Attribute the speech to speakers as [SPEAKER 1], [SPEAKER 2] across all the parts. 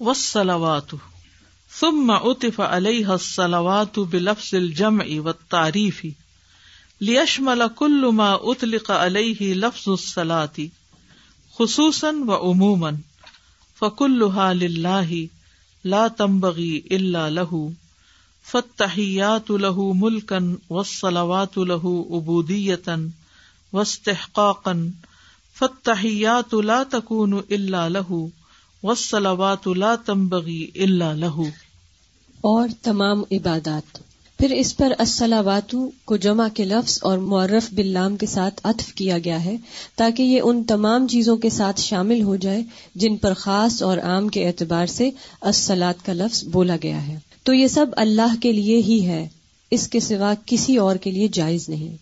[SPEAKER 1] وسلوات ثم اطف علیہ الصلوات بلفظ الجمع والتعریف. لیشمل کل ما اطلق علیہ لفظ الصلاة، خصوصا و عموما فکلها للہ لا تنبغی الا له فتحیات له ملکا والصلوات له عبودیتا واستحقاقا فتحیات لا تکون الا له وسلوات لا تمبغی اللہ لہو
[SPEAKER 2] اور تمام عبادات۔ پھر اس پر السلاواتو کو جمع کے لفظ اور معرف باللام کے ساتھ عطف کیا گیا ہے تاکہ یہ ان تمام چیزوں کے ساتھ شامل ہو جائے جن پر خاص اور عام کے اعتبار سے السلاد کا لفظ بولا گیا ہے۔ تو یہ سب اللہ کے لیے ہی ہے۔ اس کے سوا کسی اور کے لیے جائز نہیں۔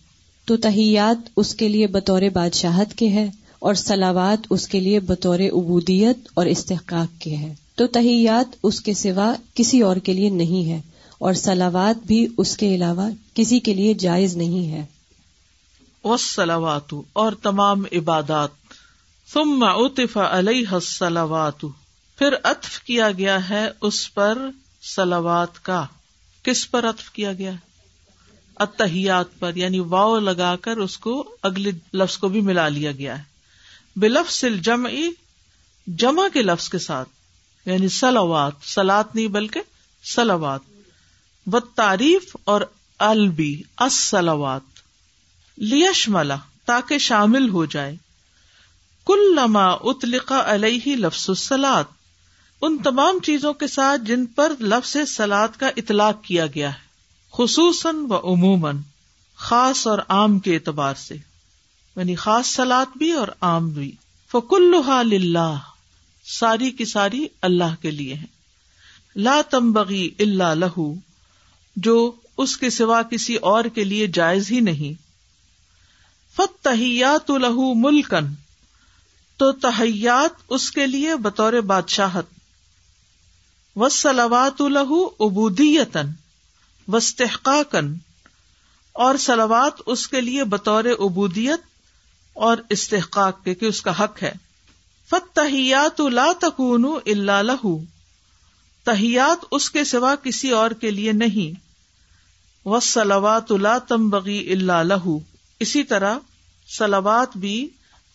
[SPEAKER 2] تو تحیات اس کے لیے بطور بادشاہت کے ہے۔ اور سلاوات اس کے لیے بطور عبودیت اور استحقاق کے ہے تو تحیات اس کے سوا کسی اور کے لیے نہیں ہے اور سلاوات بھی اس کے علاوہ کسی کے لیے جائز نہیں ہے۔
[SPEAKER 1] سلاوات اور تمام عبادات۔ ثم عطف علیہ الصلوات۔ پھر عطف کیا گیا ہے اس پر سلاوات کا۔ کس پر عطف کیا گیا؟ ہے اتحیات پر یعنی واؤ لگا کر اس کو اگلے لفظ کو بھی ملا لیا گیا ہے۔ بلفظ الجمع، جمع کے لفظ کے ساتھ یعنی سلوات سلاد نہیں بلکہ سلوات و تعریف اور البی اسلوات لیش ملا تاکہ شامل ہو جائے۔ کل لما اتلقا علیہ لفظ السلاد ان تمام چیزوں کے ساتھ جن پر لفظ سلاد کا اطلاق کیا گیا ہے، خصوصاً و عموماً، خاص اور عام کے اعتبار سے۔ یعنی خاص سلاد بھی اور عام بھی۔ فکل للہ، ساری کی ساری اللہ کے لیے ہے لا تمبغی اللہ لہو، جو اس کے سوا کسی اور کے لیے جائز ہی نہیں۔ فت تحیات لہو ملکن تو تحیات اس کے لیے بطور بادشاہت۔ وسلوات لہو ابودیتن وسطن اور سلوات اس کے لیے بطور ابودیت اور استحقاق کے کہ اس کا حق ہے۔ فت لا تکون اللہ لہو تحیات اس کے سوا کسی اور کے لیے نہیں۔ و سلوات لا تمبغی اللہ لہو اسی طرح سلوات بھی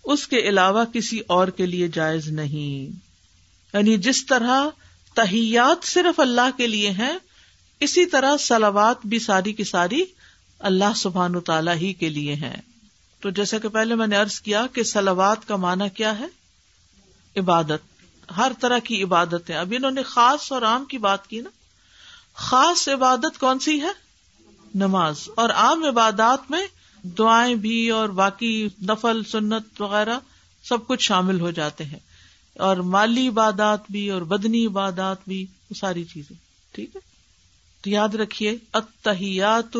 [SPEAKER 1] اس کے علاوہ کسی اور کے لیے جائز نہیں۔ یعنی جس طرح تحیات صرف اللہ کے لیے ہیں، اسی طرح سلوات بھی ساری کی ساری اللہ سبحان تعالی ہی کے لیے ہیں۔ تو جیسا کہ پہلے میں نے ارض کیا کہ سلوات کا معنی کیا ہے؟ عبادت۔ ہر طرح کی عبادت ہے ابھی انہوں نے خاص اور عام کی بات کی نا۔ خاص عبادت کون سی ہے؟ نماز۔ اور عام عبادات میں دعائیں بھی اور باقی نفل، سنت وغیرہ سب کچھ شامل ہو جاتے ہیں۔ اور مالی عبادات بھی اور بدنی عبادات بھی، وہ ساری چیزیں۔ ٹھیک ہے؟ تو یاد رکھیے اتحیات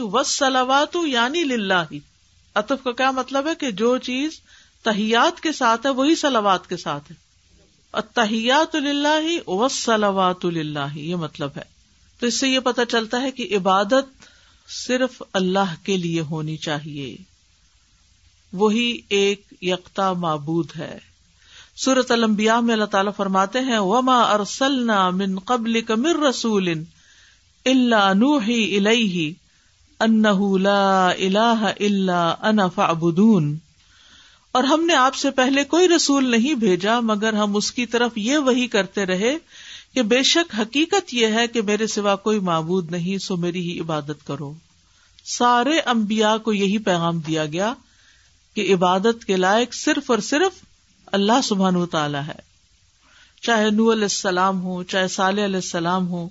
[SPEAKER 1] و سلوات یعنی للہ۔ اطف کا کیا مطلب ہے کہ جو چیز تحیات کے ساتھ ہے وہی سلوات کے ساتھ ہے۔ تحیات اللہ و سلوات اللہ یہ مطلب ہے۔ تو اس سے یہ پتا چلتا ہے کہ عبادت صرف اللہ کے لیے ہونی چاہیے۔ وہی ایک یکتا معبود ہے۔ سورت المبیا میں اللہ تعالیٰ فرماتے ہیں، وما ارسلنا من قبل کمر رسول اللہ نوحی الہی لا الہ الا انا فعبدون اور ہم نے آپ سے پہلے کوئی رسول نہیں بھیجا، مگر ہم اس کی طرف یہ وہی کرتے رہے کہ بے شک حقیقت یہ ہے کہ میرے سوا کوئی معبود نہیں، سو میری ہی عبادت کرو۔ سارے امبیا کو یہی پیغام دیا گیا کہ عبادت کے لائق صرف اور صرف اللہ سبحان و تعالی ہے۔ چاہے نو علیہ السلام ہو چاہے صالح علیہ السلام ہو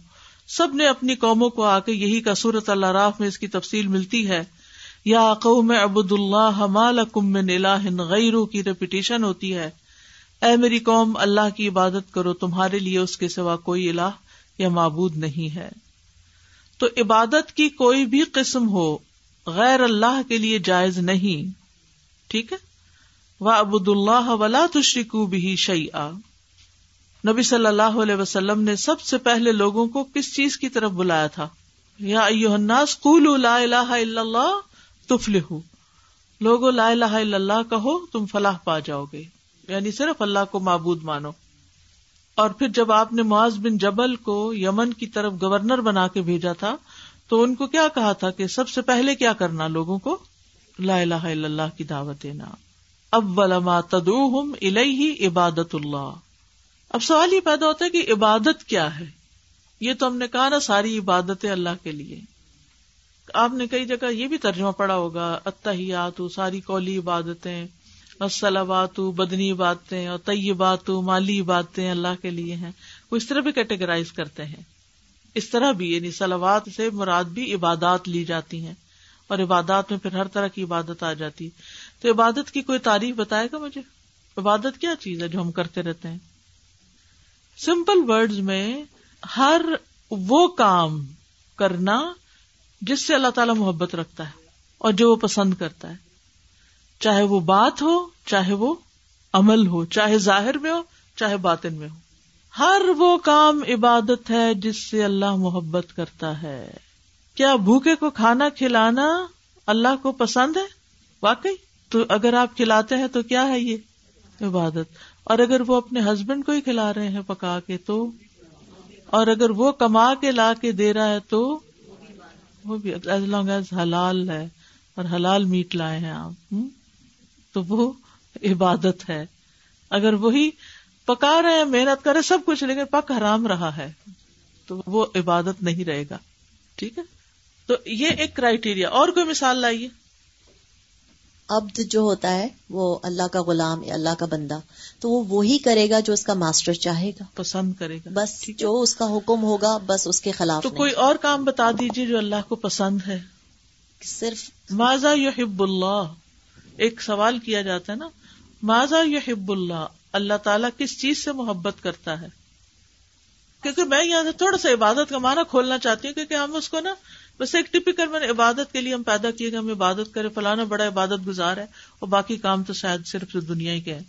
[SPEAKER 1] سب نے اپنی قوموں کو آ کے یہی کا صورت اللہ راف میں اس کی تفصیل ملتی ہے۔ یا قوم ابد اللہ من الہ غیرو کی ریپیٹیشن ہوتی ہے۔ اے میری قوم، اللہ کی عبادت کرو، تمہارے لیے اس کے سوا کوئی الہ یا معبود نہیں ہے۔ تو عبادت کی کوئی بھی قسم ہو، غیر اللہ کے لیے جائز نہیں۔ ٹھیک ہے؟ وہ ابود اللہ ولا تشریق بھی شعی نبی صلی اللہ علیہ وسلم نے سب سے پہلے لوگوں کو کس چیز کی طرف بلایا تھا؟ یا الناس لا الہ الا اللہ تفلحوا۔ لوگوں لا الہ الا اللہ کہو، تم فلاح پا جاؤ گے۔ یعنی صرف اللہ کو معبود مانو۔ اور پھر جب آپ نے معاذ بن جبل کو یمن کی طرف گورنر بنا کے بھیجا تھا، تو ان کو کیا کہا تھا کہ سب سے پہلے کیا کرنا لوگوں کو؟ لا الہ الا اللہ کی دعوت دینا۔ اب ولما تدعوہم الیہ عبادت اللہ۔ اب سوال یہ پیدا ہوتا ہے کہ عبادت کیا ہے؟ یہ تو ہم نے کہا نا ساری عبادتیں اللہ کے لیے۔ آپ نے کئی جگہ یہ بھی ترجمہ پڑا ہوگا اتحیات ساری کولی عبادتیں السلوات بدنی عبادتیں، اور طیبات مالی عبادتیں اللہ کے لیے ہیں۔ وہ اس طرح بھی کیٹیگرائز کرتے ہیں۔ اس طرح بھی یعنی سلوات سے مراد بھی عبادات لی جاتی ہیں۔ اور عبادات میں پھر ہر طرح کی عبادت آ جاتی۔ تو عبادت کی کوئی تعریف بتائے گا مجھے؟ عبادت کیا چیز ہے جو ہم کرتے رہتے ہیں؟ سمپل ورڈ میں ہر وہ کام کرنا جس سے اللہ تعالی محبت رکھتا ہے اور جو وہ پسند کرتا ہے۔ چاہے وہ بات ہو، چاہے وہ عمل ہو، چاہے ظاہر میں ہو، چاہے باطن میں ہو۔ ہر وہ کام عبادت ہے جس سے اللہ محبت کرتا ہے۔ کیا بھوکے کو کھانا کھلانا اللہ کو پسند ہے؟ واقعی؟ تو اگر آپ کھلاتے ہیں تو کیا ہے یہ؟ عبادت۔ اور اگر وہ اپنے ہسبینڈ کو ہی کھلا رہے ہیں پکا کے تو، اور اگر وہ کما کے لا کے دے رہا ہے تو، وہ بھی ایز لانگ ایز حلال ہے اور حلال میٹ لائے ہیں آپ تو وہ عبادت ہے۔ اگر وہی پکا رہے ہیں، محنت کرے سب کچھ، لیکن پک حرام رہا ہے، تو وہ عبادت نہیں رہے گا۔ ٹھیک ہے؟ تو یہ ایک کرائٹیریا اور کوئی مثال لائیے۔
[SPEAKER 3] عبد جو ہوتا ہے وہ اللہ کا غلام یا اللہ کا بندہ تو وہ وہی کرے گا جو اس کا ماسٹر چاہے گا۔
[SPEAKER 1] پسند کرے گا۔
[SPEAKER 3] بس جو اس کا حکم ہوگا بس اس کے خلاف
[SPEAKER 1] تو کوئی اور کام بتا دیجیے جو اللہ کو پسند ہے۔
[SPEAKER 3] صرف
[SPEAKER 1] ماضا یحب اللہ؟ ایک سوال کیا جاتا ہے نا۔ ماضا یحب اللہ؟ اللہ تعالیٰ کس چیز سے محبت کرتا ہے؟ کیونکہ میں یہاں سے تھوڑا سا عبادت کا معنی کھولنا چاہتی ہوں کیونکہ ہم اس کو نا بس ایک ٹپکل میں نے عبادت کے لیے ہم پیدا کیے گا ہم عبادت کرے فلانا بڑا عبادت گزار ہے اور باقی کام تو شاید صرف دنیا ہی کے ہے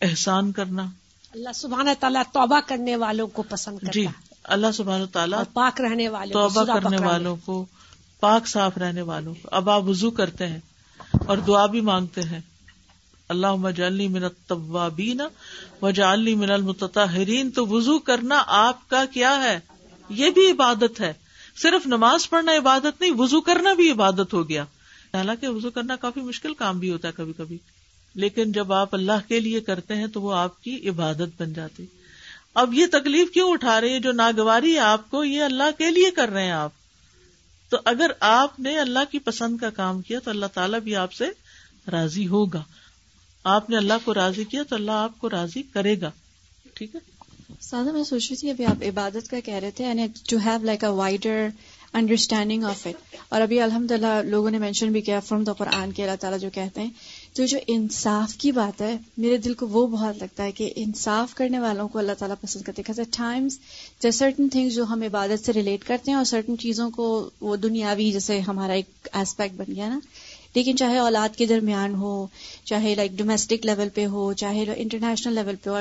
[SPEAKER 1] احسان کرنا۔
[SPEAKER 4] اللہ سبحانہ تعالیٰ توبہ کرنے والوں کو پسند کرتا
[SPEAKER 1] جی اللہ سبحانہ تعالیٰ
[SPEAKER 4] پاک رہنے والے
[SPEAKER 1] توبہ کرنے والوں کو پاک صاف رہنے والوں کو۔ اب آپ وضو کرتے ہیں اور دعا بھی مانگتے ہیں۔ اللہ مجالنی من الطوابین وجعلنی من المتطہرین۔ تو وضو کرنا آپ کا کیا ہے؟ یہ بھی عبادت ہے۔ صرف نماز پڑھنا عبادت نہیں، وضو کرنا بھی عبادت ہو گیا۔ حالانکہ وضو کرنا کافی مشکل کام بھی ہوتا ہے کبھی کبھی لیکن جب آپ اللہ کے لیے کرتے ہیں تو وہ آپ کی عبادت بن جاتی۔ اب یہ تکلیف کیوں اٹھا رہے ہیں؟ جو ناگواری ہے آپ کو، یہ اللہ کے لیے کر رہے ہیں آپ۔ تو اگر آپ نے اللہ کی پسند کا کام کیا تو اللہ تعالیٰ بھی آپ سے راضی ہوگا۔ آپ نے اللہ کو راضی کیا تو اللہ آپ کو راضی کرے گا۔ ٹھیک ہے؟
[SPEAKER 5] سادہ میں سوچ رہی تھی، ابھی آپ عبادت کا کہہ رہے تھے to have like a wider understanding of it اور ابھی الحمد للہ لوگوں نے مینشن بھی کیا فرام دا قرآن کے اللہ تعالیٰ جو کہتے ہیں۔ تو جو انصاف کی بات ہے، میرے دل کو وہ بہت لگتا ہے کہ انصاف کرنے والوں کو اللہ تعالیٰ پسند کرتے ہیں۔ ٹائمس سرٹن تھنگس جو ہم عبادت سے ریلیٹ کرتے ہیں اور سرٹن چیزوں کو وہ دنیاوی جیسے ہمارا ایک ایسپیکٹ بن گیا نا۔ لیکن چاہے اولاد کے درمیان ہو، چاہے لائک ڈومیسٹک لیول پہ ہو، چاہے انٹرنیشنل لیول پہ ہو.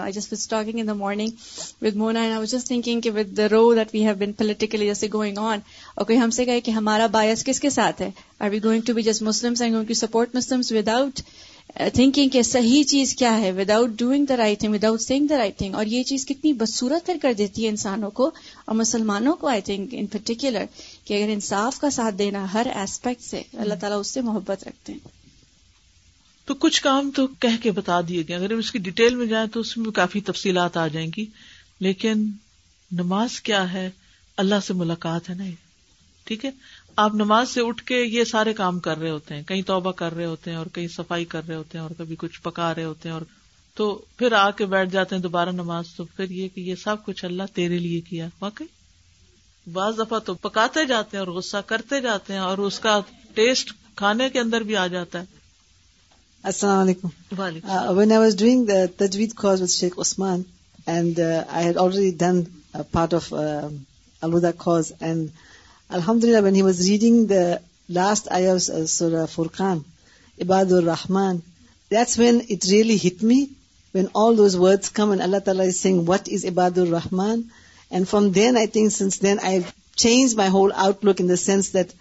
[SPEAKER 5] I just talking in the morning with Mona I just thinking کہ with the row that we have been politically جیسے گوئنگ آن اور کوئی ہم سے کہے کہ ہمارا بایس کس کے ساتھ ہے؟ Are we going to be just Muslim going to support Muslim without Uh, thinking کہ صحیح چیز کیا ہے without doing the right thing without seeing the right thing اور یہ چیز کتنی بدسورت پھر کر دیتی ہے انسانوں کو اور مسلمانوں کو آئی تھنک ان پرٹیکولر کہ اگر انصاف کا ساتھ دینا ہر ایسپیکٹ سے، اللہ تعالیٰ اس سے محبت رکھتے ہیں۔
[SPEAKER 1] تو کچھ کام تو کہہ کے بتا دیے گئے، اگر ہم اس کی ڈیٹیل میں جائیں تو اس میں کافی تفصیلات آ جائیں گی۔ لیکن نماز کیا ہے؟ اللہ سے ملاقات ہے نا ٹھیک ہے؟ آپ نماز سے اٹھ کے یہ سارے کام کر رہے ہوتے ہیں کہیں توبہ کر رہے ہوتے ہیں اور کہیں صفائی کر رہے ہوتے ہیں اور کبھی کچھ پکا رہے ہوتے ہیں اور تو پھر آ کے بیٹھ جاتے ہیں دوبارہ نماز تو پھر یہ کہ یہ سب کچھ اللہ تیرے لیے کیا۔ واقعی بعض دفعہ تو پکاتے جاتے ہیں اور غصہ کرتے جاتے ہیں اور اس کا ٹیسٹ کھانے کے اندر بھی آ جاتا ہے۔
[SPEAKER 6] السلام علیکم۔ وین آئی واز ڈوئنگ تجوید خواز with Sheikh Usman and I had already done part of الدا خواز and Alhamdulillah, when he was reading the last ayah of Surah Furqan, Ibadur Rahman, that's when it really hit me, when all those words come and Allah Ta'ala is saying, what is Ibadur Rahman? And from then, I think since then, I've changed my whole outlook in the sense that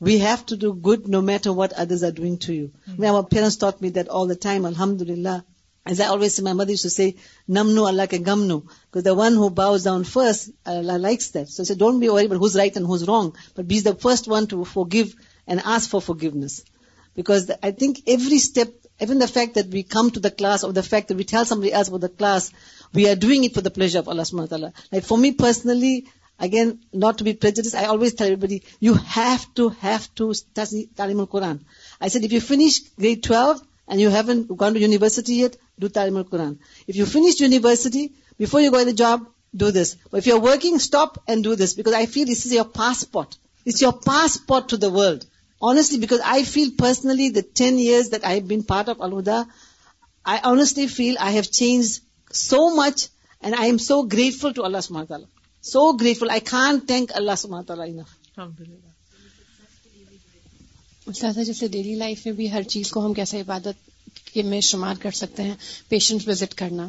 [SPEAKER 6] we have to do good no matter what others are doing to you. Mm-hmm. Our parents taught me that all the time, Alhamdulillah. As I always say, my mother used to say, Namnu Allah ke gamnu. Because the one who bows down first, Allah likes that. So I said, don't be worried about who's right and who's wrong, but be the first one to forgive and ask for forgiveness. Because I think every step, even the fact that we come to the class or the fact that we tell somebody else about the class, we are doing it for the pleasure of Allah subhanahu wa ta'ala. Like for me personally, again, not to be prejudiced, I always tell everybody, you have to study Ta'lim al-Quran. I said, if you finish grade 12 and you have gone to university at do تعلیم القرآن if you finish university before you go job do this if you working stop and do this because I feel this is your passport it's your passport to the world honestly because I feel personally the ten years that I been part of الدا I honestly feel I have change so much and I am so grateful to اللہ سمر تعالیٰ so grateful آئی کان thank اللہ سم تعالیٰ انف الحمد للہ
[SPEAKER 2] استاذہ جیسے daily life میں بھی ہر چیز کو ہم کیسے عبادت کے میں شمار کر سکتے ہیں پیشنٹ وزٹ کرنا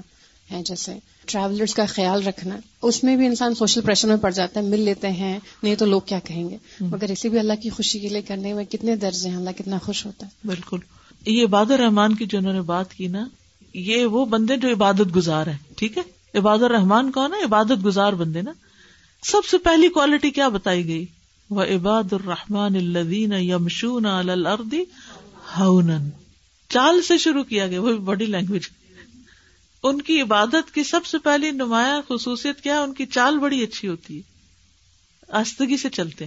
[SPEAKER 2] ہے جیسے ٹریولرز کا خیال رکھنا۔ اس میں بھی انسان سوشل پریشر میں پڑ جاتا ہے مل لیتے ہیں نہیں تو لوگ کیا کہیں گے؟ مگر اسی بھی اللہ کی خوشی کے لیے کرنے میں کتنے درجے ہیں اللہ کتنا خوش ہوتا ہے۔
[SPEAKER 1] بالکل۔ یہ عباد الرحمان کی جنہوں نے بات کی نا یہ وہ بندے جو عبادت گزار ہیں ٹھیک ہے؟ عباد الرحمان کون ہے؟ عبادت گزار بندے نا۔ سب سے پہلی کوالٹی کیا بتائی گئی؟ وہ عباد الرحمان الدین یمشون الردی ہونن چال سے شروع کیا گیا، وہ بڑی لینگویج ان کی عبادت کی سب سے پہلی نمایاں خصوصیت کیا ان کی چال بڑی اچھی ہوتی ہے۔ آستگی سے چلتے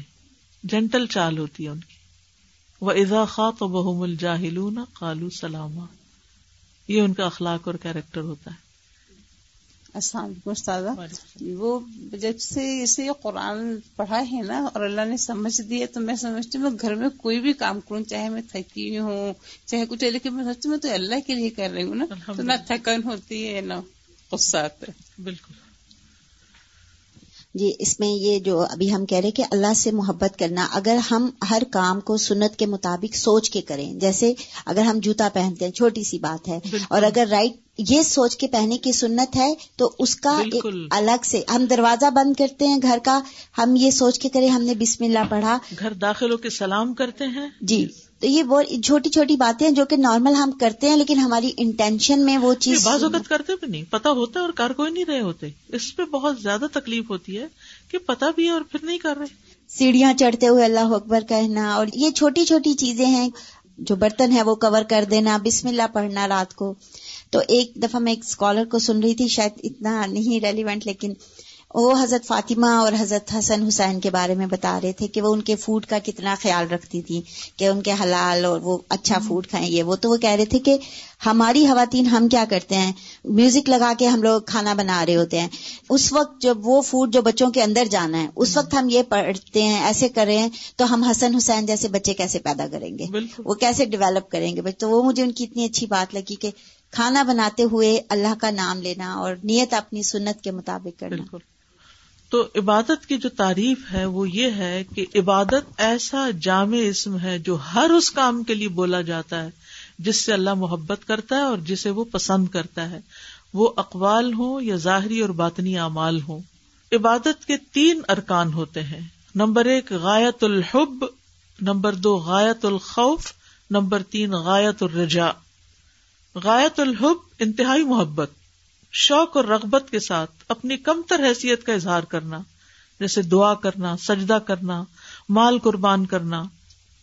[SPEAKER 1] جینٹل چال ہوتی ہے ان کی۔ وہ ازا خاط و بہم الجاہلون کالو سلامہ یہ ان کا اخلاق اور کیریکٹر ہوتا ہے۔
[SPEAKER 7] السلام علیکم استاذہ۔ وہ جب سے اسے قرآن پڑھا ہے نا اور اللہ نے سمجھ دیا تو میں سمجھتی ہوں میں گھر میں کوئی بھی کام کروں چاہے میں تھکی ہوں چاہے کچھ لیکن میں سمجھتی میں تو اللہ کے لیے کر رہی ہوں نا۔ تو نہ تھکن ہوتی ہے نہ غصہ آتا ہے۔
[SPEAKER 1] بالکل۔
[SPEAKER 3] جی اس میں یہ جو ابھی ہم کہہ رہے کہ اللہ سے محبت کرنا اگر ہم ہر کام کو سنت کے مطابق سوچ کے کریں جیسے اگر ہم جوتا پہنتے ہیں چھوٹی سی بات ہے اور اگر رائٹ یہ سوچ کے پہنے کی سنت ہے تو اس کا الگ سے ہم دروازہ بند کرتے ہیں گھر کا ہم یہ سوچ کے کریں ہم نے بسم اللہ پڑھا۔
[SPEAKER 1] گھر داخل ہو کے سلام کرتے ہیں۔
[SPEAKER 3] جی۔ تو یہ وہ چھوٹی چھوٹی باتیں ہیں جو کہ نارمل ہم کرتے ہیں لیکن ہماری انٹینشن میں وہ چیز
[SPEAKER 1] بعض اوقات کرتے بھی نہیں۔ پتا ہوتا ہے اور کر کوئی نہیں رہے ہوتے۔ اس پہ بہت زیادہ تکلیف ہوتی ہے کہ پتا بھی ہے اور پھر نہیں کر رہے۔
[SPEAKER 3] سیڑھیاں چڑھتے ہوئے اللہ اکبر کہنا اور یہ چھوٹی چھوٹی چیزیں ہیں جو برتن ہے وہ کور کر دینا بسم اللہ پڑھنا رات کو۔ تو ایک دفعہ میں ایک اسکالر کو سن رہی تھی شاید اتنا نہیں ریلیونٹ لیکن وہ حضرت فاطمہ اور حضرت حسن حسین کے بارے میں بتا رہے تھے کہ وہ ان کے فوڈ کا کتنا خیال رکھتی تھی کہ ان کے حلال اور وہ اچھا فوڈ کھائیں یہ۔ وہ تو وہ کہہ رہے تھے کہ ہماری خواتین ہم کیا کرتے ہیں؟ میوزک لگا کے ہم لوگ کھانا بنا رہے ہوتے ہیں۔ اس وقت جب وہ فوڈ جو بچوں کے اندر جانا ہے اس وقت ہم یہ پڑھتے ہیں ایسے کر رہے ہیں تو ہم حسن حسین جیسے بچے کیسے پیدا کریں گے؟ وہ کیسے ڈیولپ کریں گے؟ تو وہ مجھے ان کی اتنی اچھی بات لگی کہ کھانا بناتے ہوئے اللہ کا نام لینا اور نیت اپنی سنت کے مطابق کرنا۔ بالکل۔
[SPEAKER 1] تو عبادت کی جو تعریف ہے وہ یہ ہے کہ عبادت ایسا جامع اسم ہے جو ہر اس کام کے لیے بولا جاتا ہے، جس سے اللہ محبت کرتا ہے اور جسے وہ پسند کرتا ہے۔ وہ اقوال ہوں یا ظاہری اور باطنی اعمال ہوں۔ عبادت کے تین ارکان ہوتے ہیں۔ نمبر ایک، غایت الحب، نمبر دو، غایت الخوف، نمبر تین، غایت الرجا غایت الحب، انتہائی محبت۔ شوق اور رغبت کے ساتھ اپنی کم تر حیثیت کا اظہار کرنا، جیسے دعا کرنا، سجدہ کرنا، مال قربان کرنا،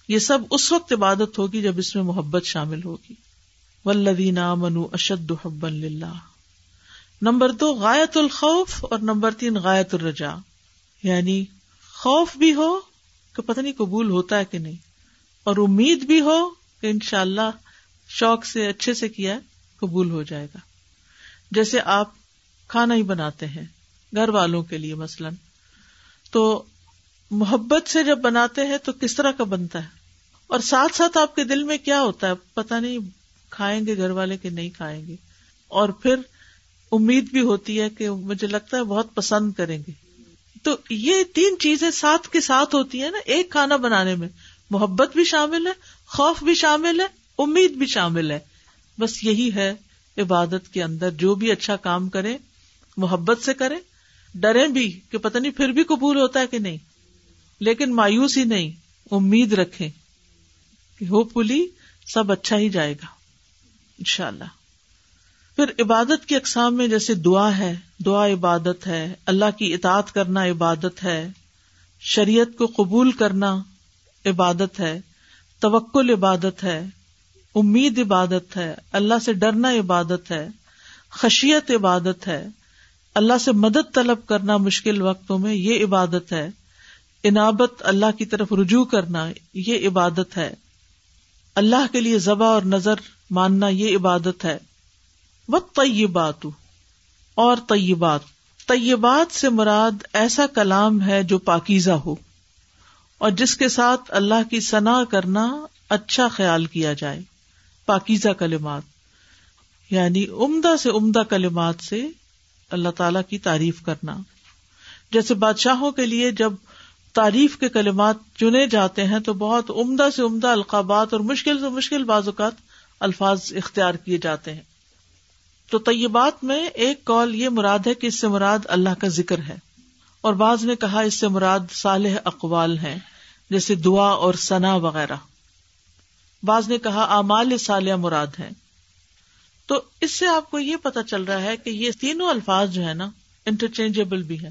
[SPEAKER 1] یہ سب اس وقت عبادت ہوگی جب اس میں محبت شامل ہوگی۔ ولدین منو اشد حب اللہ نمبر دو، غایت الخوف اور نمبر تین، غایت الرجا یعنی خوف بھی ہو کہ پتہ نہیں قبول ہوتا ہے کہ نہیں، اور امید بھی ہو کہ ان شاء اللہ شوق سے، اچھے سے کیا قبول ہو جائے گا۔ جیسے آپ کھانا ہی بناتے ہیں، گھر والوں کے لیے مثلاً۔ تو محبت سے جب بناتے ہیں تو کس طرح کا بنتا ہے؟ اور ساتھ ساتھ آپ کے دل میں کیا ہوتا ہے؟ پتا نہیں کھائیں گے گھر والے کہ نہیں کھائیں گے۔ اور پھر امید بھی ہوتی ہے کہ مجھے لگتا ہے بہت پسند کریں گے۔ تو یہ تین چیزیں ساتھ کے ساتھ ہوتی ہیں نا، ایک کھانا بنانے میں۔ محبت بھی شامل ہے، خوف بھی شامل ہے، امید بھی شامل ہے۔ بس یہی ہے۔ عبادت کے اندر جو بھی اچھا کام کرے، محبت سے کرے ڈرے بھی کہ پتہ نہیں پھر بھی قبول ہوتا ہے کہ نہیں۔ لیکن مایوس ہی نہیں، امید رکھے کہ ہوپ فلی سب اچھا ہی جائے گا ان شاء اللہ پھر عبادت کی اقسام میں جیسے دعا ہے، دعا عبادت ہے، اللہ کی اطاعت کرنا عبادت ہے، شریعت کو قبول کرنا عبادت ہے، توکل عبادت ہے امید عبادت ہے، اللہ سے ڈرنا عبادت ہے، خشیت عبادت ہے، اللہ سے مدد طلب کرنا مشکل وقتوں میں یہ عبادت ہے، انابت اللہ کی طرف رجوع کرنا یہ عبادت ہے، اللہ کے لیے ذبح اور نظر ماننا یہ عبادت ہے۔ وہ طیبات اور طیبات۔ طیبات سے مراد ایسا کلام ہے جو پاکیزہ ہو، اور جس کے ساتھ اللہ کی صنع کرنا اچھا خیال کیا جائے۔ پاکیزہ کلمات یعنی عمدہ سے عمدہ کلمات سے اللہ تعالی کی تعریف کرنا۔ جیسے بادشاہوں کے لیے جب تعریف کے کلمات چنے جاتے ہیں تو بہت عمدہ سے عمدہ القابات اور مشکل سے مشکل بعض اوقات الفاظ اختیار کیے جاتے ہیں۔ تو طیبات میں ایک کال یہ مراد ہے کہ اس سے مراد اللہ کا ذکر ہے۔ اور بعض نے کہا اس سے مراد صالح اقوال ہیں، جیسے دعا اور ثنا وغیرہ۔ بعض نے کہا، اعمال صالح مراد ہے۔ تو اس سے آپ کو یہ پتا چل رہا ہے کہ یہ تینوں الفاظ جو ہے نا انٹرچینجبل بھی ہے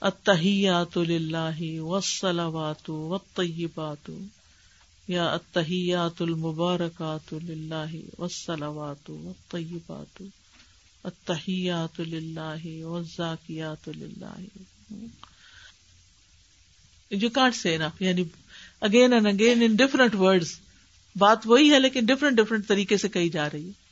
[SPEAKER 1] اتحیات اللہ وسلوات و طیبات یا اتحیات المبارکات اللہ وسلوات و طیبات اتحیات اللہ وزاکیات اللہ یو کانٹ سے نا یعنی again and again in different words بات وہی ہے لیکن ڈفرنٹ ڈفرنٹ طریقے سے کہی جا رہی ہے۔